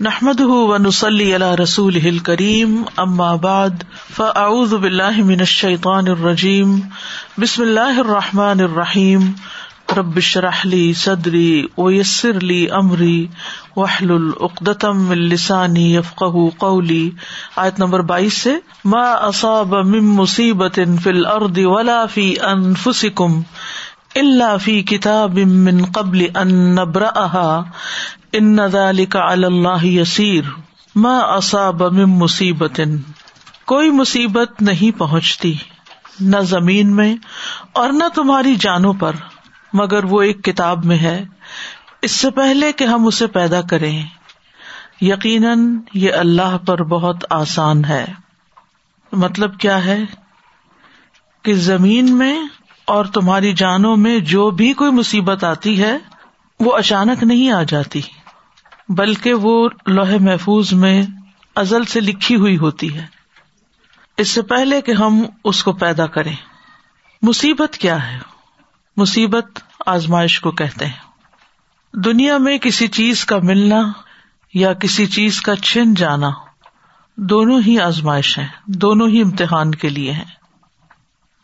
نحمد ونسلی علی رسول ہل کریم امآباد فاعوذ باللہ من الشیطان الرجیم بسم اللہ الرحمٰن الرحیم ربش رحلی صدری ویسر لی امری وحل العقدم السانی یفق قولی آیت نمبر بائیس سے، ما اصاب من مصیبت فی الارض ولا فی انفسکم اللہ فی کتاب من قبل ان نبرأها ان ذلك على اللہ یسیر ما اصاب من مصیبت۔ کوئی مصیبت نہیں پہنچتی، نہ زمین میں اور نہ تمہاری جانوں پر، مگر وہ ایک کتاب میں ہے۔ اس سے پہلے کہ ہم اسے پیدا کریں۔ یقیناً یہ اللہ پر بہت آسان ہے۔ مطلب کیا ہے؟ کہ زمین میں اور تمہاری جانوں میں جو بھی کوئی مصیبت آتی ہے، وہ اچانک نہیں آ جاتی۔ بلکہ وہ لوہے محفوظ میں ازل سے لکھی ہوئی ہوتی ہے۔ اس سے پہلے کہ ہم اس کو پیدا کریں، مصیبت کیا ہے؟ مصیبت آزمائش کو کہتے ہیں۔ دنیا میں کسی چیز کا ملنا یا کسی چیز کا چھن جانا دونوں ہی آزمائش ہیں، دونوں ہی امتحان کے لیے ہیں۔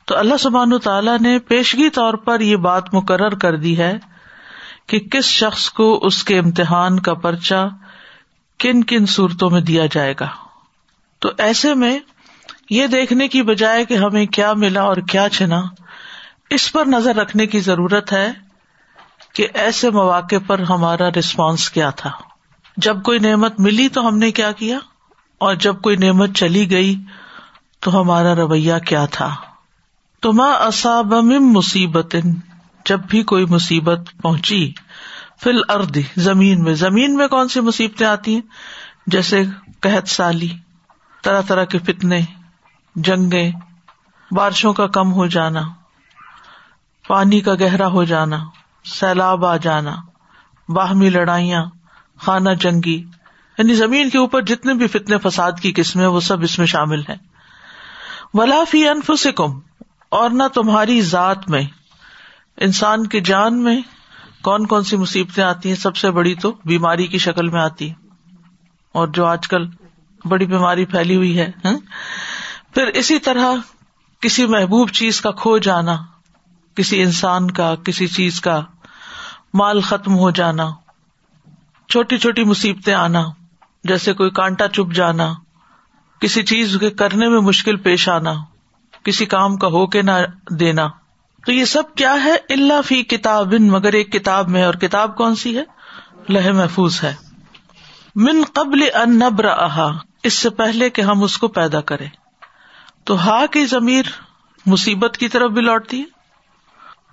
تو اللہ سبحان تعالیٰ نے پیشگی طور پر یہ بات مقرر کر دی ہے کہ کس شخص کو اس کے امتحان کا پرچا کن کن صورتوں میں دیا جائے گا۔ تو ایسے میں یہ دیکھنے کی بجائے کہ ہمیں کیا ملا اور کیا چنا اس پر نظر رکھنے کی ضرورت ہے کہ ایسے مواقع پر ہمارا ریسپانس کیا تھا۔ جب کوئی نعمت ملی تو ہم نے کیا کیا، اور جب کوئی نعمت چلی گئی تو ہمارا رویہ کیا تھا۔ تو ماں اصاب مصیبت جب بھی کوئی مصیبت پہنچی فل اردی زمین میں۔ زمین میں کون سی مصیبتیں آتی ہیں؟ جیسے قحط سالی، طرح طرح کے فتنے، جنگیں، بارشوں کا کم ہو جانا، پانی کا گہرا ہو جانا، سیلاب آ جانا، باہمی لڑائیاں، خانہ جنگی۔ یعنی زمین کے اوپر جتنے بھی فتنے فساد کی قسمیں وہ سب اس میں شامل ہیں۔ ولافی انفسکم اور نہ تمہاری ذات میں۔ انسان کی جان میں کون کون سی مصیبتیں آتی ہیں؟ سب سے بڑی تو بیماری کی شکل میں آتی اور جو آج کل بڑی بیماری پھیلی ہوئی ہے ہاں؟ پھر اسی طرح کسی محبوب چیز کا کھو جانا، کسی انسان کا، کسی چیز کا مال ختم ہو جانا، چھوٹی چھوٹی مصیبتیں آنا، جیسے کوئی کانٹا چپ جانا، کسی چیز کے کرنے میں مشکل پیش آنا، کسی کام کا ہو کے نہ دینا۔ تو یہ سب کیا ہے؟ اللہ فی کتاب، مگر ایک کتاب میں اور کتاب کون سی ہے؟ لہ محفوظ ہے۔ من قبل ان نبر احا اس سے پہلے کہ ہم اس کو پیدا کرے تو ہا کی ضمیر مصیبت کی طرف بھی لوٹتی ہے،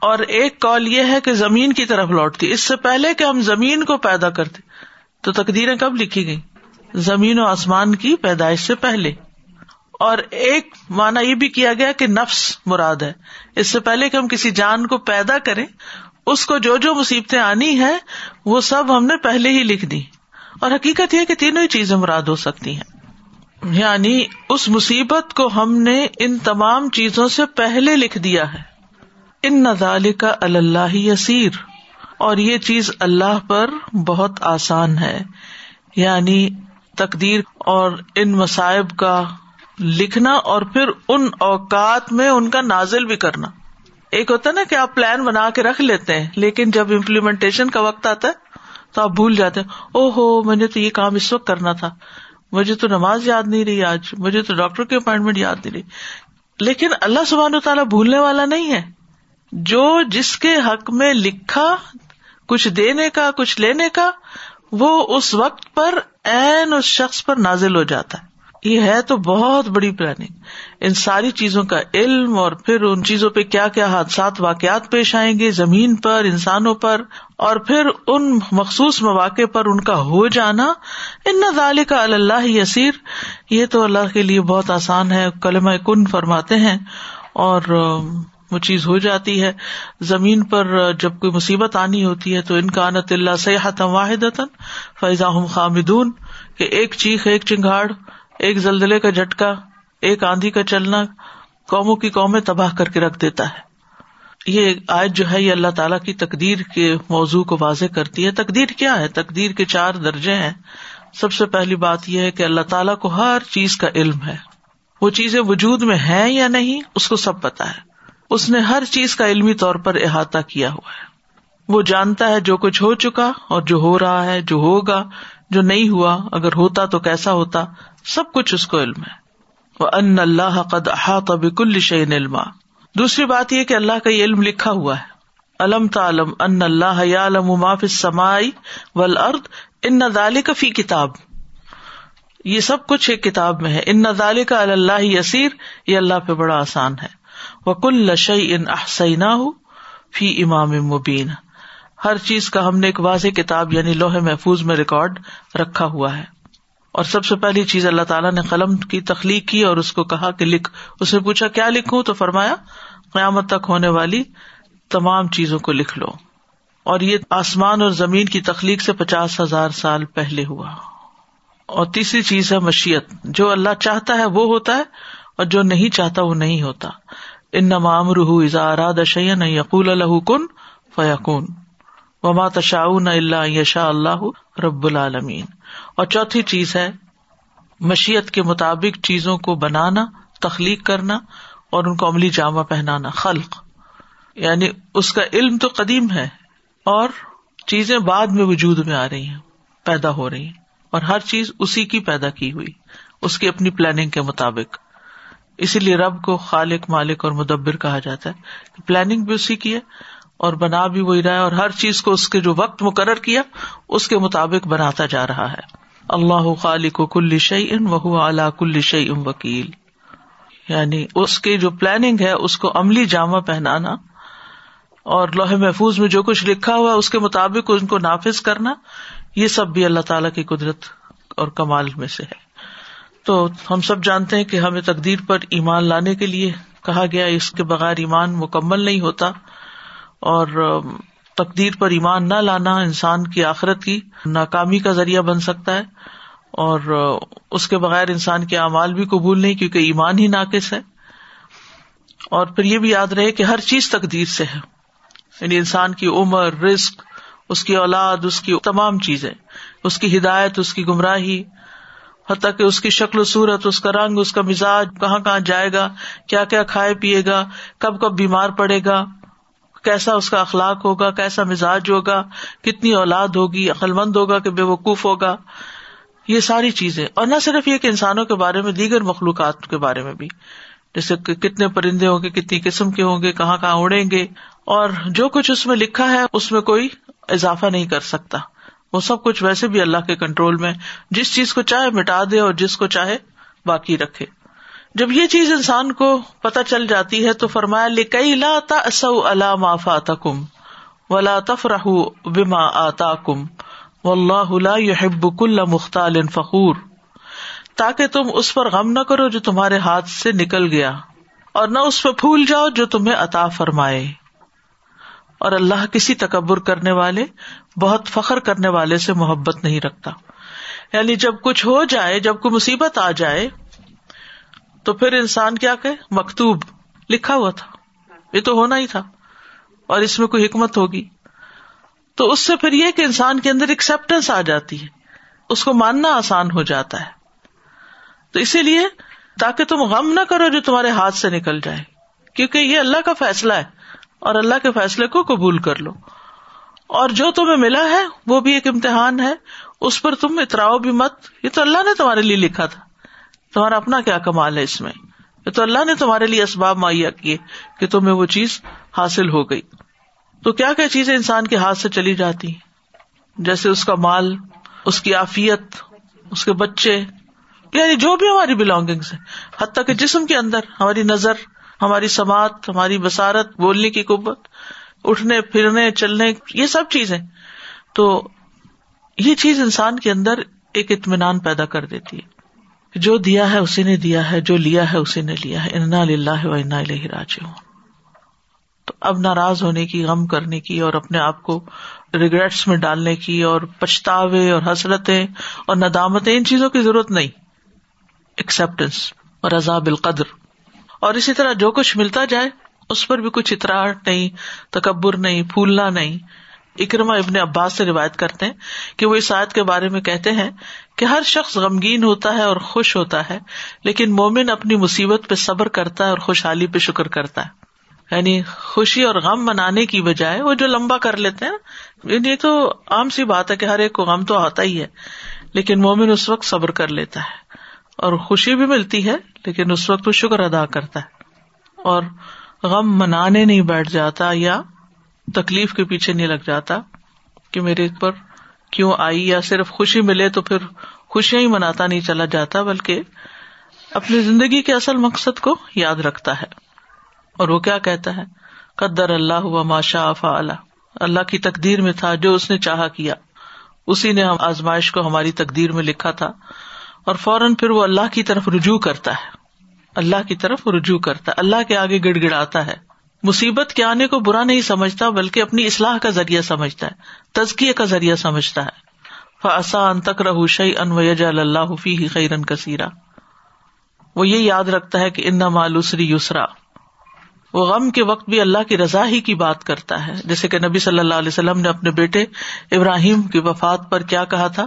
اور ایک کال یہ ہے کہ زمین کی طرف لوٹتی اس سے پہلے کہ ہم زمین کو پیدا کرتے، تو تقدیریں کب لکھی گئی زمین و آسمان کی پیدائش سے پہلے۔ اور ایک مانا یہ بھی کیا گیا کہ نفس مراد ہے۔ اس سے پہلے کہ ہم کسی جان کو پیدا کریں، اس کو جو جو مصیبتیں آنی ہے وہ سب ہم نے پہلے ہی لکھ دی۔ اور حقیقت یہ کہ تینوں ہی چیزیں مراد ہو سکتی ہیں۔ یعنی اس مصیبت کو ہم نے ان تمام چیزوں سے پہلے لکھ دیا ہے۔ ان نظال کا اللہ یسیر۔ اور یہ چیز اللہ پر بہت آسان ہے۔ یعنی تقدیر اور ان مصائب کا لکھنا اور پھر ان اوقات میں ان کا نازل بھی کرنا۔ ایک ہوتا ہے نا کہ آپ پلان بنا کے رکھ لیتے ہیں، لیکن جب امپلیمنٹیشن کا وقت آتا ہے تو آپ بھول جاتے ہیں او ہو مجھے تو یہ کام اس وقت کرنا تھا۔ مجھے تو نماز یاد نہیں رہی آج۔ مجھے تو ڈاکٹر کی اپائنٹمنٹ یاد نہیں رہی۔ لیکن اللہ سبحان و تعالیٰ بھولنے والا نہیں ہے۔ جو جس کے حق میں لکھا، کچھ دینے کا، کچھ لینے کا، وہ اس وقت پر این اس شخص پر نازل ہو جاتا ہے۔ یہ ہے تو بہت بڑی پلاننگ ان ساری چیزوں کا علم اور پھر ان چیزوں پہ کیا کیا حادثات واقعات پیش آئیں گے زمین پر، انسانوں پر، اور پھر ان مخصوص مواقع پر ان کا ہو جانا. ان نظال کا اللہ یسیر. یہ تو اللہ کے لیے بہت آسان ہے کلم کن فرماتے ہیں اور وہ چیز ہو جاتی ہے. زمین پر جب کوئی مصیبت آنی ہوتی ہے تو ان کا انت اللہ سیاحت واحد فیضا خامدون، کہ ایک چیخ، ایک چنگاڑ ایک زلزلے کا جھٹکا، ایک آندھی کا چلنا قوموں کی قومیں تباہ کر کے رکھ دیتا ہے۔ یہ آج جو ہے، یہ اللہ تعالیٰ کی تقدیر کے موضوع کو واضح کرتی ہے۔ تقدیر کیا ہے؟ تقدیر کے چار درجے ہیں۔ سب سے پہلی بات یہ ہے کہ اللہ تعالیٰ کو ہر چیز کا علم ہے۔ وہ چیزیں وجود میں ہیں یا نہیں، اس کو سب پتا ہے۔ اس نے ہر چیز کا علمی طور پر احاطہ کیا ہوا ہے۔ وہ جانتا ہے جو کچھ ہو چکا اور جو ہو رہا ہے، جو ہوگا، جو نہیں ہوا، اگر ہوتا تو کیسا ہوتا۔ سب کچھ اس کو علم ہے۔ وہ ان اللہ قد احاط بکل شعین علما۔ دوسری بات یہ کہ اللہ کا یہ علم لکھا ہوا ہے۔ علم تعلم ان اللہ علم معاف سمائی ول ارد ان نظال فی کتاب یہ سب کچھ ایک کتاب میں ہے۔ ان نظال کا اللہ یسیر یہ اللہ پہ بڑا آسان ہے۔ وہ کل لشئی ان فی امام مبین ہر چیز کا ہم نے ایک واضح کتاب یعنی لوہے محفوظ میں ریکارڈ رکھا ہوا ہے۔ اور سب سے پہلی چیز اللہ تعالیٰ نے قلم کی تخلیق کی اور اس کو کہا کہ لکھ۔ اس نے پوچھا، کیا لکھوں؟ تو فرمایا، قیامت تک ہونے والی تمام چیزوں کو لکھ لو۔ اور یہ آسمان اور زمین کی تخلیق سے پچاس ہزار سال پہلے ہوا۔ اور تیسری چیز ہے مشیت۔ جو اللہ چاہتا ہے وہ ہوتا ہے اور جو نہیں چاہتا وہ نہیں ہوتا۔ ان نمام روح ازا اراد شعین یقول الح کن فیقون وما تشاء اللہ یشا اللہ رب العالمین۔ اور چوتھی چیز ہے، مشیت کے مطابق چیزوں کو بنانا، تخلیق کرنا اور ان کو عملی جامع پہنانا، خلق۔ یعنی اس کا علم تو قدیم ہے اور چیزیں بعد میں وجود میں آ رہی ہیں، پیدا ہو رہی ہیں۔ اور ہر چیز اسی کی پیدا کی ہوئی، اس کی اپنی پلاننگ کے مطابق۔ اسی لیے رب کو خالق، مالک اور مدبر کہا جاتا ہے پلاننگ بھی اسی کی ہے اور بنا بھی وہی رہا ہے اور ہر چیز کو اس کے جو وقت مقرر کیا، اس کے مطابق بناتا جا رہا ہے۔ اللہ خالق کل شعی ان وہ اعلیٰ کل شعی ام وکیل۔ یعنی اس کی جو پلاننگ ہے، اس کو عملی جامع پہنانا اور لوہے محفوظ میں جو کچھ لکھا ہوا، اس کے مطابق ان کو نافذ کرنا، یہ سب بھی اللہ تعالی کی قدرت اور کمال میں سے ہے۔ تو ہم سب جانتے ہیں کہ ہمیں تقدیر پر ایمان لانے کے لیے کہا گیا، اس کے بغیر ایمان مکمل نہیں ہوتا۔ اور تقدیر پر ایمان نہ لانا انسان کی آخرت کی ناکامی کا ذریعہ بن سکتا ہے اور اس کے بغیر انسان کے اعمال بھی قبول نہیں کیونکہ ایمان ہی ناقص ہے۔ اور پھر یہ بھی یاد رہے کہ ہر چیز تقدیر سے ہے۔ یعنی انسان کی عمر رسک اس کی اولاد، اس کی تمام چیزیں، اس کی ہدایت، اس کی گمراہی، حتیٰ کہ اس کی شکل و صورت، اس کا رنگ، اس کا مزاج، کہاں کہاں جائے گا، کیا کیا کھائے پیے گا، کب کب بیمار پڑے گا۔ کیسا اس کا اخلاق ہوگا، کیسا مزاج ہوگا، کتنی اولاد ہوگی عقل مند ہوگا کہ بے وقوف ہوگا، یہ ساری چیزیں۔ اور نہ صرف یہ کہ انسانوں کے بارے میں، دیگر مخلوقات کے بارے میں بھی۔ جیسے کتنے پرندے ہوں گے، کتنی قسم کے ہوں گے، کہاں کہاں اڑیں گے۔ اور جو کچھ اس میں لکھا ہے، اس میں کوئی اضافہ نہیں کر سکتا۔ وہ سب کچھ ویسے بھی اللہ کے کنٹرول میں، جس چیز کو چاہے مٹا دے اور جس کو چاہے باقی رکھے۔ جب یہ چیز انسان کو پتہ چل جاتی ہے تو فرمایا، لکئی لا تسو اللہ معافا کم و لا تفرح بما آتا کم و اللہ یحب کل مختال فخور۔ تاکہ تم اس پر غم نہ کرو جو تمہارے ہاتھ سے نکل گیا اور نہ اس پہ پھول جاؤ جو تمہیں عطا فرمائے۔ اور اللہ کسی تکبر کرنے والے، بہت فخر کرنے والے سے محبت نہیں رکھتا۔ یعنی جب کچھ ہو جائے، جب کوئی مصیبت آ جائے تو پھر انسان کیا کہ مکتوب لکھا ہوا تھا۔ یہ تو ہونا ہی تھا۔ اور اس میں کوئی حکمت ہوگی۔ تو اس سے پھر یہ کہ انسان کے اندر ایکسپٹینس آ جاتی ہے۔ اس کو ماننا آسان ہو جاتا ہے۔ تو اسی لیے تاکہ تم غم نہ کرو جو تمہارے ہاتھ سے نکل جائے۔ کیونکہ یہ اللہ کا فیصلہ ہے۔ اور اللہ کے فیصلے کو قبول کر لو۔ اور جو تمہیں ملا ہے، وہ بھی ایک امتحان ہے۔ اس پر تم اتراؤ بھی مت۔ یہ تو اللہ نے تمہارے لیے لکھا تھا۔ تمہارا اپنا کیا کمال ہے اس میں؟ یہ تو اللہ نے تمہارے لیے اسباب مہیا کیے کہ تمہیں وہ چیز حاصل ہو گئی۔ تو کیا کیا چیزیں انسان کے ہاتھ سے چلی جاتی؟ جیسے اس کا مال، اس کی آفیت اس کے بچے یعنی جو بھی ہماری بلونگنگ ہے حتیٰ کہ جسم کے اندر ہماری نظر، ہماری سماعت، ہماری بسارت بولنے کی قوت، اٹھنے، پھرنے، چلنے، یہ سب چیزیں۔ تو یہ چیز انسان کے اندر ایک اطمینان پیدا کر دیتی ہے۔ جو دیا ہے اسی نے دیا ہے، جو لیا ہے اسی نے لیا ہے۔ انا لاہ و انا راج تو اب ناراض ہونے کی، غم کرنے کی اور اپنے آپ کو ریگریٹس میں ڈالنے کی اور پچھتاوے اور حسرتیں اور ندامتیں، ان چیزوں کی ضرورت نہیں۔ ایکسپٹینس اور عذاب القدر۔ اور اسی طرح جو کچھ ملتا جائے، اس پر بھی کچھ اتراہٹ نہیں، تکبر نہیں، پھولنا نہیں۔ اکرما ابن عباس سے روایت کرتے ہیں کہ وہ اس آیت کے بارے میں کہتے ہیں کہ ہر شخص غمگین ہوتا ہے اور خوش ہوتا ہے، لیکن مومن اپنی مصیبت پہ صبر کرتا ہے اور خوشحالی پہ شکر کرتا ہے۔ یعنی خوشی اور غم منانے کی بجائے وہ جو لمبا کر لیتے ہیں یعنی یہ تو عام سی بات ہے کہ ہر ایک کو غم تو آتا ہی ہے، لیکن مومن اس وقت صبر کر لیتا ہے۔ اور خوشی بھی ملتی ہے، لیکن اس وقت وہ شکر ادا کرتا ہے۔ اور غم منانے نہیں بیٹھ جاتا یا تکلیف کے پیچھے نہیں لگ جاتا کہ میرے پر کیوں آئی یا صرف خوشی ملے تو پھر خوشیاں ہی مناتا نہیں چلا جاتا، بلکہ اپنی زندگی کے اصل مقصد کو یاد رکھتا ہے۔ اور وہ کیا کہتا ہے؟ قدر اللہ ہوا ماشا اللہ کی تقدیر میں تھا جو اس نے چاہا کیا۔ اسی نے ہم آزمائش کو ہماری تقدیر میں لکھا تھا۔ اور فوراً پھر وہ اللہ کی طرف رجوع کرتا ہے۔ اللہ کی طرف رجوع کرتا ہے۔ اللہ کے آگے گڑ گڑاتا ہے۔ مصیبت کے آنے کو برا نہیں سمجھتا، بلکہ اپنی اصلاح کا ذریعہ سمجھتا ہے، تزکیے کا ذریعہ سمجھتا ہے۔ فسا ان تک رہ شعی ان ویج اللہ فی خیرن کثیرا وہ یہ یاد رکھتا ہے کہ ان مالوسری یسرا وہ غم کے وقت بھی اللہ کی رضا ہی کی بات کرتا ہے۔ جیسے کہ نبی صلی اللہ علیہ وسلم نے اپنے بیٹے ابراہیم کی وفات پر کیا کہا تھا؟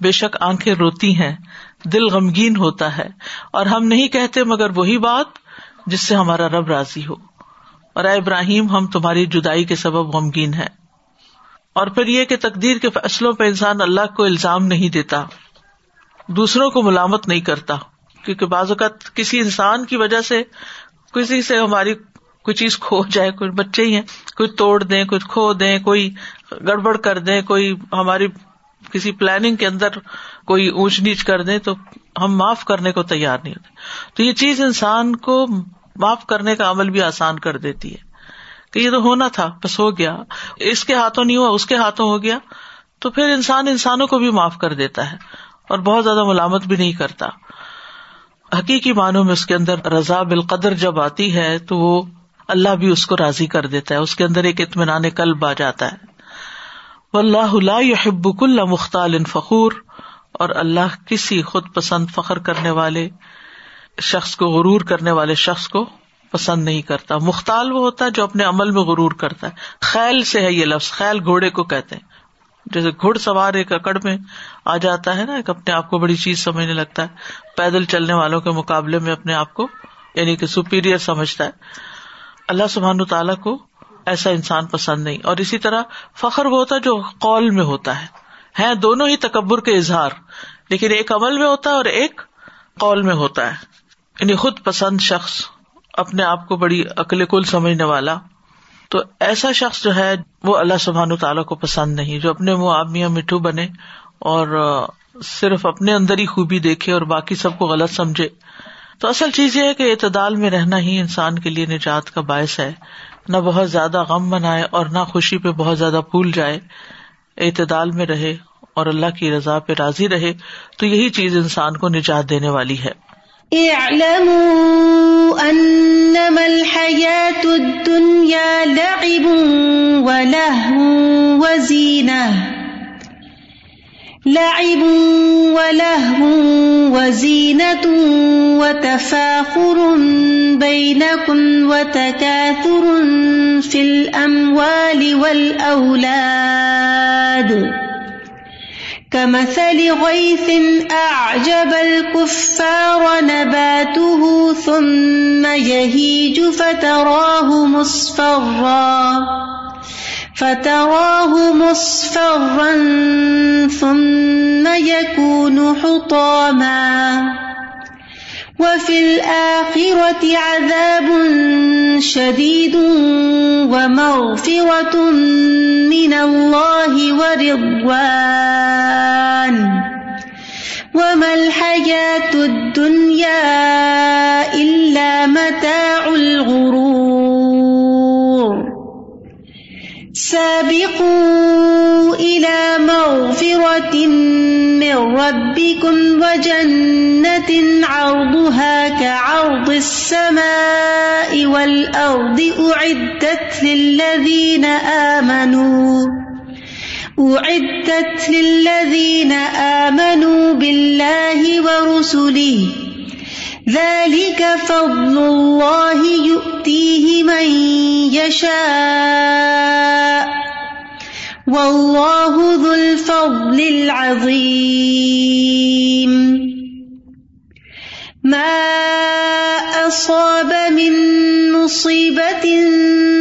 بے شک آنکھیں روتی ہیں، دل غمگین ہوتا ہے۔ اور ہم نہیں کہتے مگر وہی بات جس سے ہمارا رب راضی ہو۔ اور اے ابراہیم، ہم تمہاری جدائی کے سبب غمگین ہے اور پھر یہ کہ تقدیر کے فیصلوں پہ انسان اللہ کو الزام نہیں دیتا، دوسروں کو ملامت نہیں کرتا، کیونکہ بعض اوقات کسی انسان کی وجہ سے کسی سے ہماری کوئی چیز کھو جائے، کوئی بچے ہی ہیں، کوئی توڑ دیں، کوئی کھو دیں، کوئی گڑبڑ کر دیں، کوئی ہماری کسی پلاننگ کے اندر کوئی اونچ نیچ کر دیں، تو ہم معاف کرنے کو تیار نہیں ہوتے۔ تو یہ چیز انسان کو معاف کرنے کا عمل بھی آسان کر دیتی ہے۔ کہ یہ تو ہونا تھا، بس ہو گیا۔ اس کے ہاتھوں نہیں ہوا، اس کے ہاتھوں ہو گیا۔ تو پھر انسان انسانوں کو بھی معاف کر دیتا ہے اور بہت زیادہ ملامت بھی نہیں کرتا۔ حقیقی معنوں میں اس کے اندر رضا بالقدر جب آتی ہے، تو وہ اللہ بھی اس کو راضی کر دیتا ہے۔ اس کے اندر ایک اطمینان قلب آ جاتا ہے۔ اللہ يحب كل مختال فخور اور اللہ کسی خود پسند فخر کرنے والے شخص کو غرور کرنے والے شخص کو پسند نہیں کرتا۔ مختال وہ ہوتا ہے جو اپنے عمل میں غرور کرتا ہے۔ خیل سے ہے یہ لفظ۔ خیل گھوڑے کو کہتے ہیں۔ جیسے گھڑ سوار ایک اکڑ میں آ جاتا ہے نا، ایک اپنے آپ کو بڑی چیز سمجھنے لگتا ہے۔ پیدل چلنے والوں کے مقابلے میں اپنے آپ کو یعنی کہ سپیریئر سمجھتا ہے۔ اللہ سبحان تعالیٰ کو ایسا انسان پسند نہیں۔ اور اسی طرح فخر وہ ہوتا ہے جو قول میں ہوتا ہے۔ ہے دونوں ہی تکبر کے اظہار۔ لیکن ایک عمل میں ہوتا ہے اور ایک قول میں ہوتا ہے۔ یعنی خود پسند شخص اپنے آپ کو بڑی عقل کل سمجھنے والا، تو ایسا شخص جو ہے، وہ اللہ سبحان تعالیٰ کو پسند نہیں، جو اپنے منہ آپ میاں مٹھو بنے اور صرف اپنے اندر ہی خوبی دیکھے اور باقی سب کو غلط سمجھے۔ تو اصل چیز یہ ہے کہ اعتدال میں رہنا ہی انسان کے لیے نجات کا باعث ہے۔ نہ بہت زیادہ غم منائے اور نہ خوشی پہ بہت زیادہ پھول جائے۔ اعتدال میں رہے اور اللہ کی رضا پہ راضی رہے، تو یہی چیز انسان کو نجات دینے والی ہے۔ لعب ولهو وزينة وتفاخر بينكم وتكاثر في الأموال والأولاد كمثل غيث أعجب الكفار نباته ثم يهيج فتراه مصفرا فتراه مصفرا ثم يكون حطاما وفي الآخرة عذاب شديد ومغفرة من الله ورضوان. وما الحياة الدنيا إلا متاع الغرور. سابقوا إلى مغفرة من ربكم وجنة عرضها كعرض السماء والأرض أعدت للذين آمنوا أعدت للذين آمنوا بالله ورسله ذلك فضل الله يؤتيه من يشاء والله ذو الفضل العظيم ما أصاب من مصيبة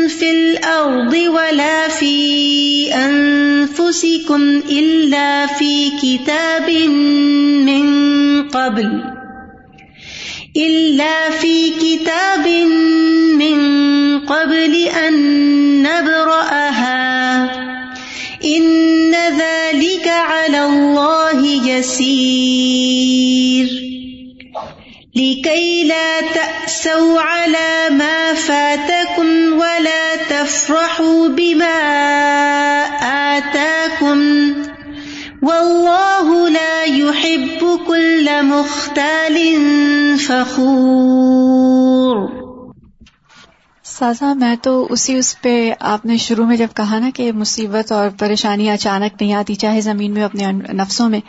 في الأرض ولا في أنفسكم إلا في كتاب من قبل إلا في كتاب من قبل أن نبرأها إن ذلك على الله يسير لكي لا تأسوا على ما فاتكم ولا تفرحوا بما آتاكم والله لا يحب كل مختال فخور۔ سازا، میں تو اسی اس پہ آپ نے شروع میں جب کہا نا کہ مصیبت اور پریشانی اچانک نہیں آتی، چاہے زمین میں اپنے نفسوں میں،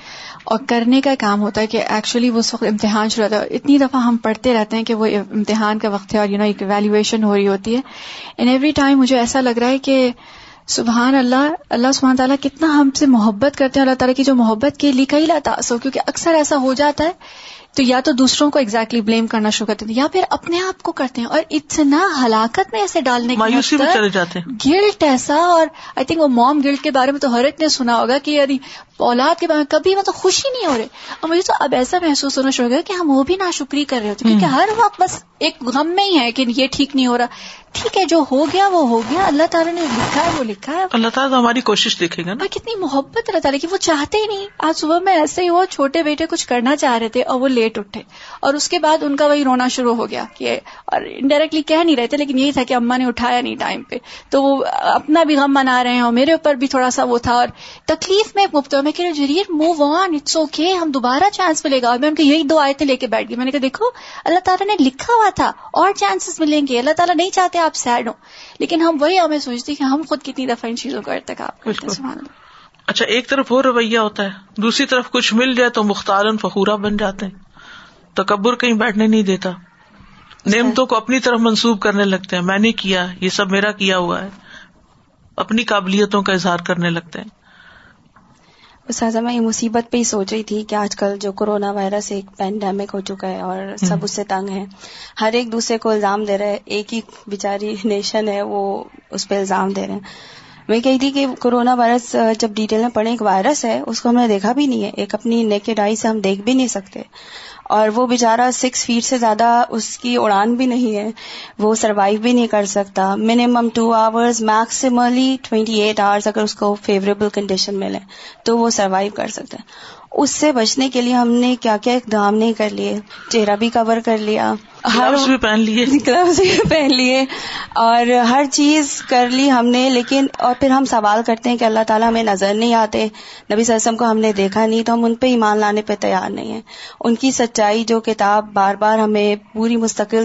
اور کرنے کا کام ہوتا ہے کہ ایکچولی وہ اس وقت امتحان شروع ہوتا ہے۔ اتنی دفعہ ہم پڑھتے رہتے ہیں کہ وہ امتحان کا وقت ہے اور یو نو ایک ویلیویشن ہو رہی ہوتی ہے۔ اینڈ ایوری ٹائم مجھے ایسا لگ رہا ہے کہ سبحان اللہ اللہ سبحان تعالیٰ کتنا ہم سے محبت کرتے ہیں، اللہ تعالیٰ کی جو محبت کے لیے کئی لاتا سو کیونکہ اکثر ایسا ہو جاتا ہے تو یا تو دوسروں کو ایگزیکٹلی بلیم کرنا شروع کرتے ہیں یا پھر اپنے آپ کو کرتے ہیں اور اتنا ہلاکت میں ایسے ڈالنے مایوسی میں چلے جاتے ہیں۔ گلٹ ایسا اور آئی تھنک وہ موم گلٹ کے بارے میں تو ہر ایک نے سنا ہوگا کہ یعنی اولاد کے بارے کبھی مطلب خوشی نہیں ہو رہے اور مجھے تو اب ایسا محسوس ہونا شروع ہو گیا کہ ہم وہ بھی نا شکری کر رہے ہوتے کیونکہ ہر وقت بس ایک غم میں ہی ہے کہ یہ ٹھیک نہیں ہو رہا۔ ٹھیک ہے جو ہو گیا وہ ہو گیا۔ اللہ تعالیٰ نے لکھا ہے وہ لکھا ہے۔ اللہ تعالیٰ ہماری کوشش دیکھے گا نا۔ کتنی محبت اللہ تعالیٰ کی۔ وہ چاہتے ہی نہیں۔ آج صبح میں ایسے ہی وہ چھوٹے بیٹے کچھ کرنا چاہ رہے تھے اور وہ لیٹ اٹھے۔ اور اس کے بعد ان کا وہی رونا شروع ہو گیا کہ اور انڈائریکٹلی کہہ نہیں رہے تھے لیکن یہی تھا کہ اما نے اٹھایا نہیں ٹائم پہ۔ تو وہ اپنا بھی غم منا رہے ہیں اور میرے اوپر بھی تھوڑا سا وہ تھا۔ اور تکلیف میں مبتلا میں کہ جریر موو آن اٹس اوکے ہم دوبارہ چانس ملے گا. اور میں ان کو یہی دو آئے تھے لے کے بیٹھ گئی. میں نے کہا دیکھو اللہ تعالیٰ نے لکھا ہوا تھا اور چانسز ملیں گے. اللہ تعالیٰ نہیں چاہتے آپ سیڈ ہوں. لیکن ہم وہی ہمیں سوچتے کہ ہم خود کتنی دفعہ ان چیزوں کا کرتے ہیں. اچھا ایک طرف وہ رویہ ہوتا ہے. دوسری طرف کچھ مل جائے تو مختارن فخورا بن جاتے ہیں. تکبر کہیں بیٹھنے نہیں دیتا. نعمتوں کو اپنی طرف منسوب کرنے لگتے ہیں. میں نے کیا یہ سب میرا کیا ہوا ہے. اپنی قابلیتوں کا اظہار کرنے لگتے ہیں. سازا میں یہ مصیبت پہ ہی سوچ رہی تھی کہ آج کل جو کورونا وائرس ایک پینڈیمک ہو چکا ہے اور سب اس سے تنگ ہے ہر ایک دوسرے کو الزام دے رہے ایک ہی بیچاری نیشن ہے وہ اس پہ الزام دے رہے ہیں۔ میں کہی تھی کہ کورونا وائرس جب ڈیٹیل میں پڑھے ایک وائرس ہے اس کو ہم نے دیکھا بھی نہیں ہے۔ ایک اپنی نیکڈ آئی سے ہم دیکھ بھی نہیں سکتے۔ اور وہ بےچارا سکس فیٹ سے زیادہ اس کی اڑان بھی نہیں ہے۔ وہ سروائو بھی نہیں کر سکتا۔ Minimum two hours maximally twenty eight hours اگر اس کو فیوریبل کنڈیشن ملے تو وہ سروائو کر سکتا ہے۔ اس سے بچنے کے لیے ہم نے کیا کیا؟ اقدام نہیں کر لیے چہرہ بھی کور کر لیا ہر بھی پہن لیے۔ گلوز بھی پہن لیے اور ہر چیز کر لی ہم نے لیکن اور پھر ہم سوال کرتے ہیں کہ اللہ تعالیٰ ہمیں نظر نہیں آتے۔ نبی وسلم کو ہم نے دیکھا نہیں تو ہم ان پہ ایمان لانے پہ تیار نہیں ہیں۔ ان کی سچائی جو کتاب بار بار ہمیں پوری مستقل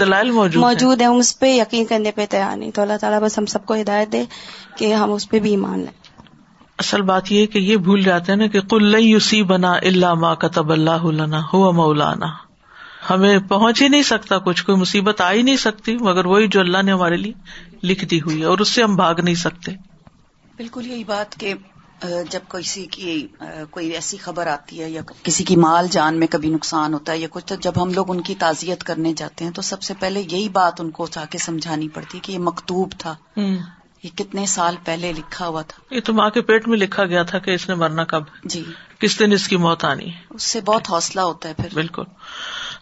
دلائل موجود ہے ہم اس پہ یقین کرنے پہ تیار نہیں۔ تو اللہ تعالیٰ بس ہم سب کو ہدایت دے کہ ہم اس پہ بھی ایمان لیں اصل بات یہ کہ یہ بھول جاتے ہیں نا کہ کل یوسی بنا اللہ ماں کتب اللہ ہوا مولانا۔ ہمیں پہنچ ہی نہیں سکتا کچھ کوئی مصیبت آ ہی نہیں سکتی مگر وہی جو اللہ نے ہمارے لیے لکھ دی ہوئی ہے اور اس سے ہم بھاگ نہیں سکتے۔ بالکل یہی بات کہ جب کسی کی کوئی ایسی خبر آتی ہے یا کسی کی مال جان میں کبھی نقصان ہوتا ہے یا کچھ تو جب ہم لوگ ان کی تعزیت کرنے جاتے ہیں تو سب سے پہلے یہی بات ان کو چاہ کے سمجھانی پڑتی کہ یہ مکتوب تھا۔ یہ کتنے سال پہلے لکھا ہوا تھا۔ یہ تو ماں کے پیٹ میں لکھا گیا تھا کہ اس نے مرنا کب جی۔ کس دن اس کی موت آنی اس سے بہت حوصلہ ہوتا ہے پھر۔ بالکل۔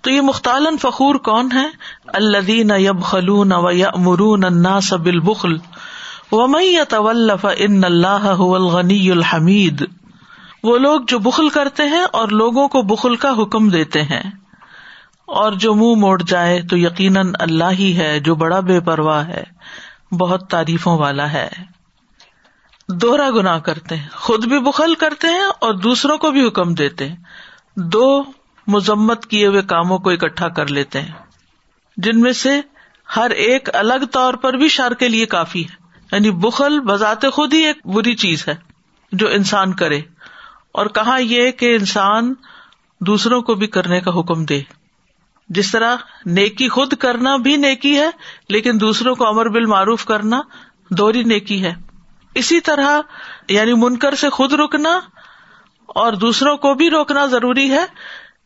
تو یہ مختالن فخور کون ہے الدین یب خلون و یا امرون انا سب البخل ومئی ان اللہ الغنی الحمید۔ وہ لوگ جو بخل کرتے ہیں اور لوگوں کو بخل کا حکم دیتے ہیں۔ اور جو منہ موڑ جائے تو یقیناً اللہ ہی ہے جو بڑا بے پرواہ ہے۔ بہت تعریفوں والا ہے۔ دوہرا گنا کرتے ہیں۔ خود بھی بخل کرتے ہیں اور دوسروں کو بھی حکم دیتے ہیں۔ دو مذمت کیے ہوئے کاموں کو اکٹھا کر لیتے ہیں۔ جن میں سے ہر ایک الگ طور پر بھی شر کے لیے کافی ہے۔ یعنی بخل بذات خود ہی ایک بری چیز ہے جو انسان کرے۔ اور کہا یہ کہ انسان دوسروں کو بھی کرنے کا حکم دے۔ جس طرح نیکی خود کرنا بھی نیکی ہے، لیکن دوسروں کو امر بال معروف کرنا دوہری نیکی ہے۔ اسی طرح یعنی منکر سے خود رکنا اور دوسروں کو بھی روکنا ضروری ہے۔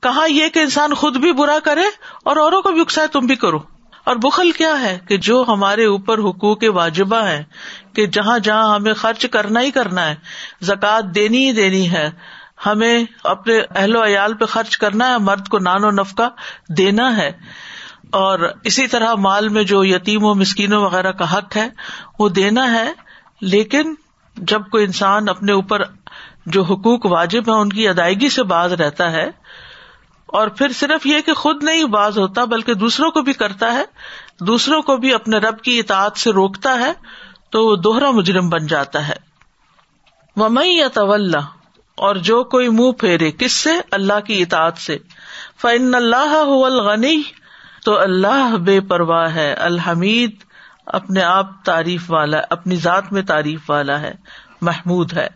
کہاں یہ کہ انسان خود بھی برا کرے اور اوروں کو بھی اکسائے تم بھی کرو۔ اور بخل کیا ہے کہ جو ہمارے اوپر حقوق واجبہ ہے کہ جہاں جہاں ہمیں خرچ کرنا ہی کرنا ہے، زکوٰۃ دینی ہی دینی ہے۔ ہمیں اپنے اہل و عیال پہ خرچ کرنا ہے، مرد کو نان و نفقہ دینا ہے۔ اور اسی طرح مال میں جو یتیم و مسکینوں وغیرہ کا حق ہے، وہ دینا ہے۔ لیکن جب کوئی انسان اپنے اوپر جو حقوق واجب ہے ان کی ادائیگی سے باز رہتا ہے، اور پھر صرف یہ کہ خود نہیں باز ہوتا، بلکہ دوسروں کو بھی کرتا ہے، دوسروں کو بھی اپنے رب کی اطاعت سے روکتا ہے، تو وہ دوہرا مجرم بن جاتا ہے۔ ممئی یا طول اور جو کوئی منہ پھیرے کس سے؟ اللہ کی اطاعت سے۔ فن اللہ الغنی تو اللہ بے پرواہ ہے، الحمید اپنے آپ تعریف والا، اپنی ذات میں تعریف والا ہے، محمود ہے۔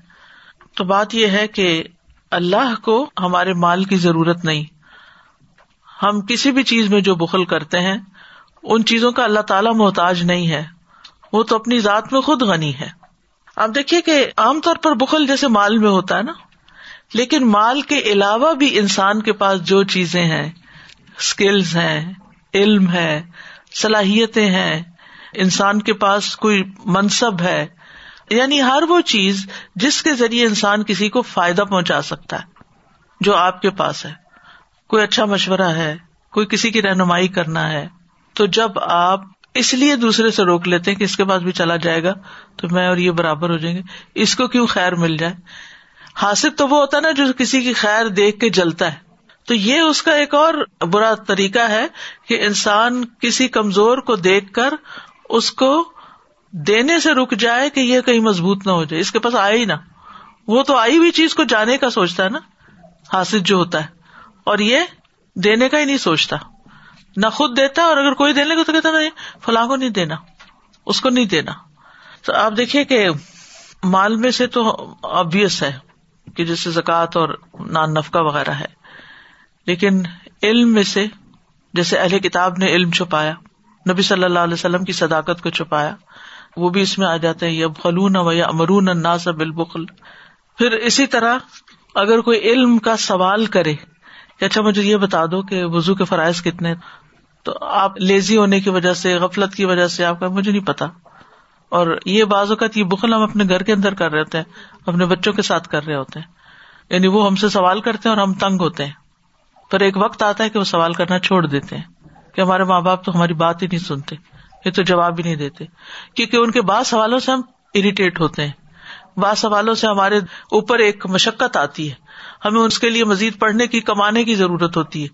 تو بات یہ ہے کہ اللہ کو ہمارے مال کی ضرورت نہیں۔ ہم کسی بھی چیز میں جو بخل کرتے ہیں، ان چیزوں کا اللہ تعالی محتاج نہیں ہے۔ وہ تو اپنی ذات میں خود غنی ہے۔ آپ دیکھیے کہ عام طور پر بخل جیسے مال میں ہوتا ہے نا۔ لیکن مال کے علاوہ بھی انسان کے پاس جو چیزیں ہیں اسکلز ہیں، علم ہے، صلاحیتیں ہیں، انسان کے پاس کوئی منصب ہے یعنی ہر وہ چیز جس کے ذریعے انسان کسی کو فائدہ پہنچا سکتا ہے، جو آپ کے پاس ہے۔ کوئی اچھا مشورہ ہے، کوئی کسی کی رہنمائی کرنا ہے، تو جب آپ اس لیے دوسرے سے روک لیتے ہیں کہ اس کے پاس بھی چلا جائے گا، تو میں اور یہ برابر ہو جائیں گے۔ اس کو کیوں خیر مل جائے؟ حاصل تو وہ ہوتا ہے نا جو کسی کی خیر دیکھ کے جلتا ہے۔ تو یہ اس کا ایک اور برا طریقہ ہے کہ انسان کسی کمزور کو دیکھ کر اس کو دینے سے رک جائے کہ یہ کہیں مضبوط نہ ہو جائے، اس کے پاس آئے ہی نہ۔ وہ تو آئی ہوئی چیز کو جانے کا سوچتا ہے نا، حاصل جو ہوتا ہے۔ اور یہ دینے کا ہی نہیں سوچتا۔ نہ خود دیتا اور اگر کوئی دینے کو تو کہتا نہیں فلاں کو نہیں دینا، اس کو نہیں دینا۔ تو آپ دیکھیے کہ مال میں سے تو آبیس ہے۔ کہ جیسے زکوٰۃ اور نان نفقہ وغیرہ ہے۔ لیکن علم میں سے جیسے اہل کتاب نے علم چھپایا، نبی صلی اللہ علیہ وسلم کی صداقت کو چھپایا، وہ بھی اس میں آ جاتے ہیں یب خلون و یا امرون الناس بالبخل۔ پھر اسی طرح اگر کوئی علم کا سوال کرے، کہ اچھا مجھے یہ بتا دو کہ وزو کے فرائض کتنے تو آپ لیزی ہونے کی وجہ سے، غفلت کی وجہ سے آپ کا، مجھے نہیں پتا۔ اور یہ بعض اوقات یہ بخل ہم اپنے گھر کے اندر کر رہے ہوتے ہیں، اپنے بچوں کے ساتھ کر رہے ہوتے ہیں۔ یعنی وہ ہم سے سوال کرتے ہیں اور ہم تنگ ہوتے ہیں۔ پھر ایک وقت آتا ہے کہ وہ سوال کرنا چھوڑ دیتے ہیں کہ ہمارے ماں باپ تو ہماری بات ہی نہیں سنتے، یہ تو جواب ہی نہیں دیتے۔ کیونکہ ان کے بعض سوالوں سے ہم اریٹیٹ ہوتے ہیں۔ بعض سوالوں سے ہمارے اوپر ایک مشقت آتی ہے۔ ہمیں اس کے لیے مزید پڑھنے کی، کمانے کی ضرورت ہوتی ہے۔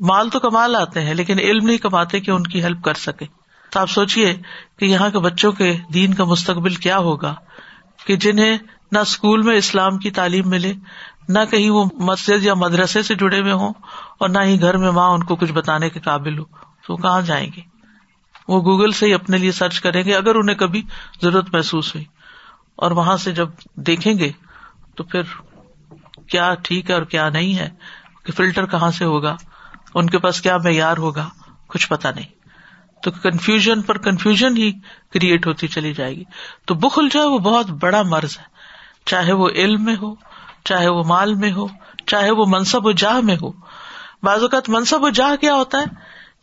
مال تو کما لاتے ہیں، لیکن علم نہیں کماتے کہ ان کی ہیلپ کر سکے۔ تو آپ سوچیے کہ یہاں کے بچوں کے دین کا مستقبل کیا ہوگا کہ جنہیں نہ اسکول میں اسلام کی تعلیم ملے، نہ کہیں وہ مسجد یا مدرسے سے جڑے ہوئے ہوں اور نہ ہی گھر میں ماں ان کو کچھ بتانے کے قابل ہو۔ تو کہاں جائیں گے؟ وہ گوگل سے ہی اپنے لیے سرچ کریں گے اگر انہیں کبھی ضرورت محسوس ہوئی۔ اور وہاں سے جب دیکھیں گے تو پھر کیا ٹھیک ہے اور کیا نہیں ہے، کہ فلٹر کہاں سے ہوگا، ان کے پاس کیا معیار ہوگا، کچھ پتا نہیں۔ تو کنفیوژن پر کنفیوژن ہی کریٹ ہوتی چلی جائے گی۔ تو بخل جو ہے وہ بہت بڑا مرض ہے۔ چاہے وہ علم میں ہو، چاہے وہ مال میں ہو، چاہے وہ منصب و جاہ میں ہو۔ بعض اوقات منصب و جاہ کیا ہوتا ہے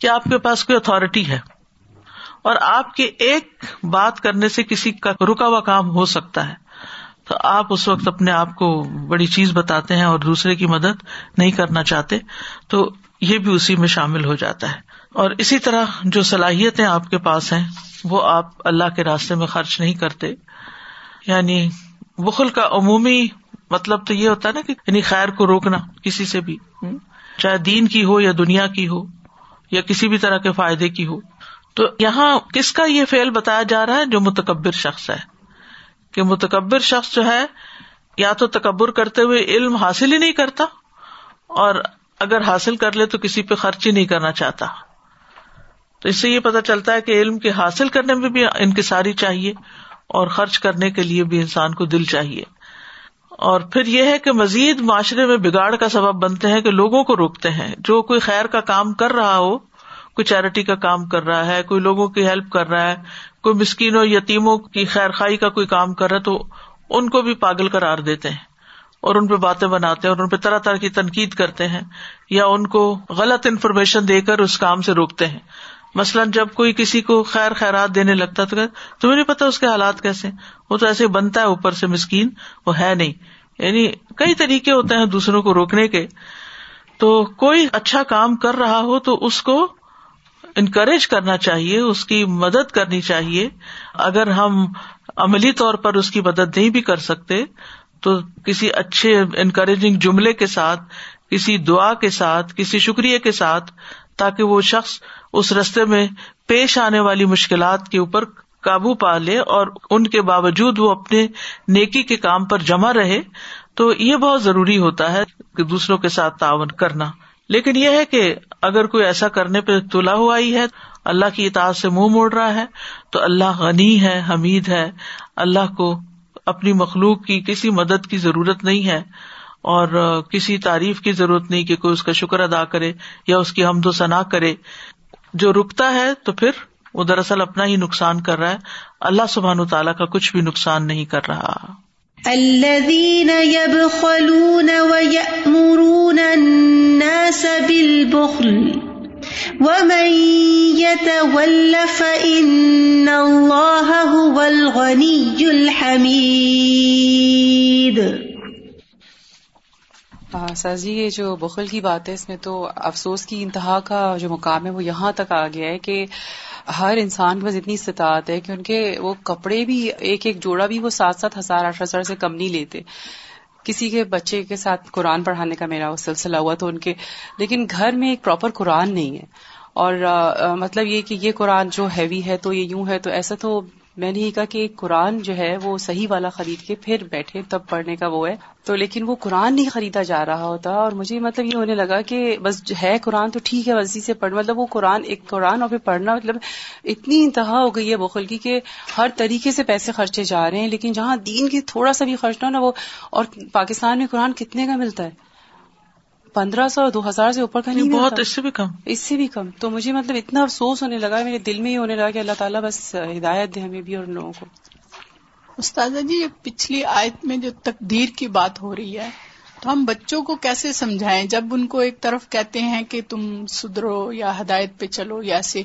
کہ آپ کے پاس کوئی اتارٹی ہے اور آپ کے ایک بات کرنے سے کسی کا رکا ہوا کام ہو سکتا ہے۔ تو آپ اس وقت اپنے آپ کو بڑی چیز بتاتے ہیں اور دوسرے کی مدد نہیں کرنا چاہتے، تو یہ بھی اسی میں شامل ہو جاتا ہے۔ اور اسی طرح جو صلاحیتیں آپ کے پاس ہیں، وہ آپ اللہ کے راستے میں خرچ نہیں کرتے۔ یعنی بخل کا عمومی مطلب تو یہ ہوتا ہے نا کہ یعنی خیر کو روکنا کسی سے بھی۔ چاہے دین کی ہو یا دنیا کی ہو یا کسی بھی طرح کے فائدے کی ہو۔ تو یہاں کس کا یہ فیل بتایا جا رہا ہے؟ جو متکبر شخص ہے۔ کہ متکبر شخص جو ہے، یا تو تکبر کرتے ہوئے علم حاصل ہی نہیں کرتا اور اگر حاصل کر لے تو کسی پہ خرچ ہی نہیں کرنا چاہتا۔ تو اس سے یہ پتا چلتا ہے کہ علم کے حاصل کرنے میں بھی انکساری چاہیے اور خرچ کرنے کے لیے بھی انسان کو دل چاہیے۔ اور پھر یہ ہے کہ مزید معاشرے میں بگاڑ کا سبب بنتے ہیں کہ لوگوں کو روکتے ہیں۔ جو کوئی خیر کا کام کر رہا ہو، کوئی چیریٹی کا کام کر رہا ہے، کوئی لوگوں کی ہیلپ کر رہا ہے، کوئی مسکینوں، یتیموں کی خیر خائی کا کوئی کام کر رہا ہے، تو ان کو بھی پاگل کرار دیتے ہیں اور ان پہ باتیں بناتے ہیں اور ان پہ طرح طرح کی تنقید کرتے ہیں یا ان کو غلط انفارمیشن دے کر اس کام سے روکتے ہیں۔ مثلاً جب کوئی کسی کو خیر خیرات دینے لگتا تو تمہیں نہیں پتا اس کے حالات کیسے وہ تو ایسے بنتا ہے اوپر سے مسکین، وہ ہے نہیں۔ یعنی کئی طریقے ہوتے ہیں دوسروں کو روکنے کے۔ تو کوئی اچھا کام کر رہا ہو تو اس کو انکریج کرنا چاہیے، اس کی مدد کرنی چاہیے۔ اگر ہم عملی طور پر اس کی مدد نہیں بھی کر سکتے، تو کسی اچھے انکریجنگ جملے کے ساتھ، کسی دعا کے ساتھ، کسی شکریہ کے ساتھ، تاکہ وہ شخص اس رستے میں پیش آنے والی مشکلات کے اوپر قابو پا لے اور ان کے باوجود وہ اپنے نیکی کے کام پر جمع رہے، تو یہ بہت ضروری ہوتا ہے کہ دوسروں کے ساتھ تعاون کرنا۔ لیکن یہ ہے کہ اگر کوئی ایسا کرنے پہ تلا ہوا ہی ہے، اللہ کی اطاعت سے منہ موڑ رہا ہے، تو اللہ غنی ہے، حمید ہے۔ اللہ کو اپنی مخلوق کی کسی مدد کی ضرورت نہیں ہے اور کسی تعریف کی ضرورت نہیں کہ کوئی اس کا شکر ادا کرے یا اس کی حمد و ثنا کرے۔ جو رکتا ہے تو پھر وہ دراصل اپنا ہی نقصان کر رہا ہے۔ اللہ سبحان تعالیٰ کا کچھ بھی نقصان نہیں کر رہا۔ الذين يبخلون ويأمرون الناس بالبخل ومن يتول فإن الله هو الغني الحميد سر جی یہ جو بخل کی بات ہے، اس میں تو افسوس کی انتہا کا جو مقام ہے، وہ یہاں تک آ گیا ہے کہ ہر انسان کے پاس اتنی استطاعت ہے کہ ان کے وہ کپڑے بھی ایک ایک جوڑا بھی وہ سات سات ہزار آٹھ ہزار سے کم نہیں لیتے۔ کسی کے بچے کے ساتھ قرآن پڑھانے کا میرا وہ سلسلہ ہوا تو ان کے، لیکن گھر میں ایک پراپر قرآن نہیں ہے۔ اور مطلب یہ کہ یہ قرآن جو ہیوی ہے تو یہ یوں ہے تو ایسا تو میں نے یہ کہا کہ قرآن جو ہے وہ صحیح والا خرید کے پھر بیٹھے تب پڑھنے کا وہ ہے۔ تو لیکن وہ قرآن نہیں خریدا جا رہا ہوتا اور مجھے مطلب یہ ہونے لگا کہ بس ہے قرآن تو ٹھیک ہے اسی سے پڑھ مطلب وہ قرآن ایک قرآن اور پھر پڑھنا مطلب اتنی انتہا ہو گئی ہے بخل کی کہ ہر طریقے سے پیسے خرچے جا رہے ہیں، لیکن جہاں دین کی تھوڑا سا بھی خرچ نہ نا وہ اور پاکستان میں قرآن کتنے کا ملتا ہے؟ پندرہ سو دو ہزار سے اوپر کا نہیں بہت اس سے بھی کم۔ اس سے بھی کم۔ تو مجھے مطلب اتنا افسوس ہونے لگا میرے دل میں ہی ہونے لگا کہ اللہ تعالیٰ بس ہدایت دے ہمیں بھی اور لوگوں کو۔ استاذہ جی پچھلی آیت میں جو تقدیر کی بات ہو رہی ہے تو ہم بچوں کو کیسے سمجھائیں؟ جب ان کو ایک طرف کہتے ہیں کہ تم سدھرو یا ہدایت پہ چلو یا ایسے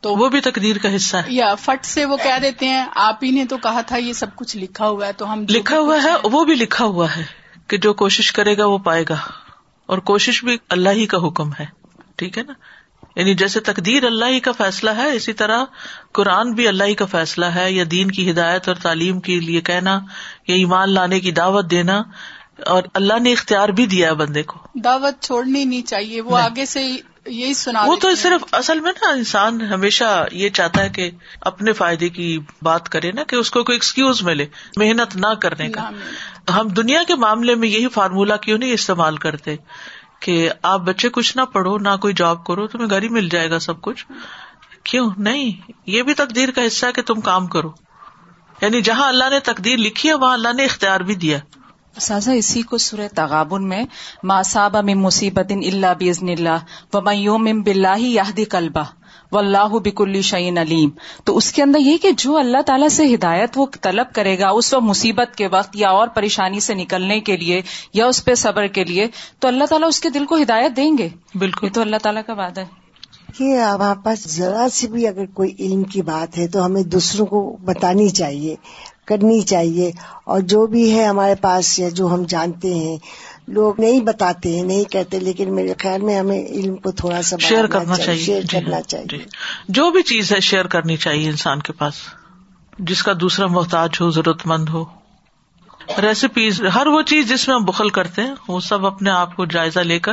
تو وہ بھی تقدیر کا حصہ ہے۔ یا فٹ سے وہ کہہ دیتے ہیں آپ ہی نے تو کہا تھا یہ سب کچھ لکھا ہوا ہے تو ہم لکھا ہوا ہے وہ بھی لکھا ہوا ہے کہ جو کوشش کرے گا وہ پائے گا۔ اور کوشش بھی اللہ ہی کا حکم ہے۔ ٹھیک ہے نا؟ یعنی جیسے تقدیر اللہ ہی کا فیصلہ ہے اسی طرح قرآن بھی اللہ ہی کا فیصلہ ہے یا دین کی ہدایت اور تعلیم کے لیے کہنا یا ایمان لانے کی دعوت دینا۔ اور اللہ نے اختیار بھی دیا ہے بندے کو۔ دعوت چھوڑنی نہیں چاہیے وہ آگے سے یہی سنا وہ تو صرف اصل میں نا انسان ہمیشہ یہ چاہتا ہے کہ اپنے فائدے کی بات کرے نا کہ اس کو کوئی ایکسکیوز ملے محنت نہ کرنے کا۔ ہم دنیا کے معاملے میں یہی فارمولا کیوں نہیں استعمال کرتے کہ آپ بچے کچھ نہ پڑھو نہ کوئی جاب کرو تمہیں گھر ہی مل جائے گا سب کچھ۔ کیوں؟ نہیں یہ بھی تقدیر کا حصہ ہے کہ تم کام کرو۔ یعنی جہاں اللہ نے تقدیر لکھی ہے وہاں اللہ نے اختیار بھی دیا۔ سازا اسی کو سورہ تغابن میں ماساب میں مصیبت اللہ بزن اللہ و میوم بلّہ یادی کلبہ و اللہ بک الشعین علیم. تو اس کے اندر یہ کہ جو اللہ تعالیٰ سے ہدایت وہ طلب کرے گا اس وقت مصیبت کے وقت یا اور پریشانی سے نکلنے کے لیے یا اس پہ صبر کے لیے تو اللہ تعالیٰ اس کے دل کو ہدایت دیں گے. بالکل. تو اللہ تعالیٰ کا وعدہ ہے. کہ ہمارے پاس ذرا سی بھی اگر کوئی علم کی بات ہے تو ہمیں دوسروں کو بتانی چاہیے۔ کرنی چاہیے اور جو بھی ہے ہمارے پاس یا جو ہم جانتے ہیں لوگ نہیں بتاتے ہیں نہیں کہتے لیکن میرے خیال میں ہمیں علم کو تھوڑا سا شیئر کرنا چاہیے شیئر جی کرنا ہاں، چاہیے۔ جی۔ جو بھی چیز ہے شیئر کرنی چاہیے انسان کے پاس۔ جس کا دوسرا محتاج ہو ضرورت مند ہو۔ ریسیپیز ہر وہ چیز جس میں ہم بخل کرتے ہیں وہ سب اپنے آپ کو جائزہ لے کر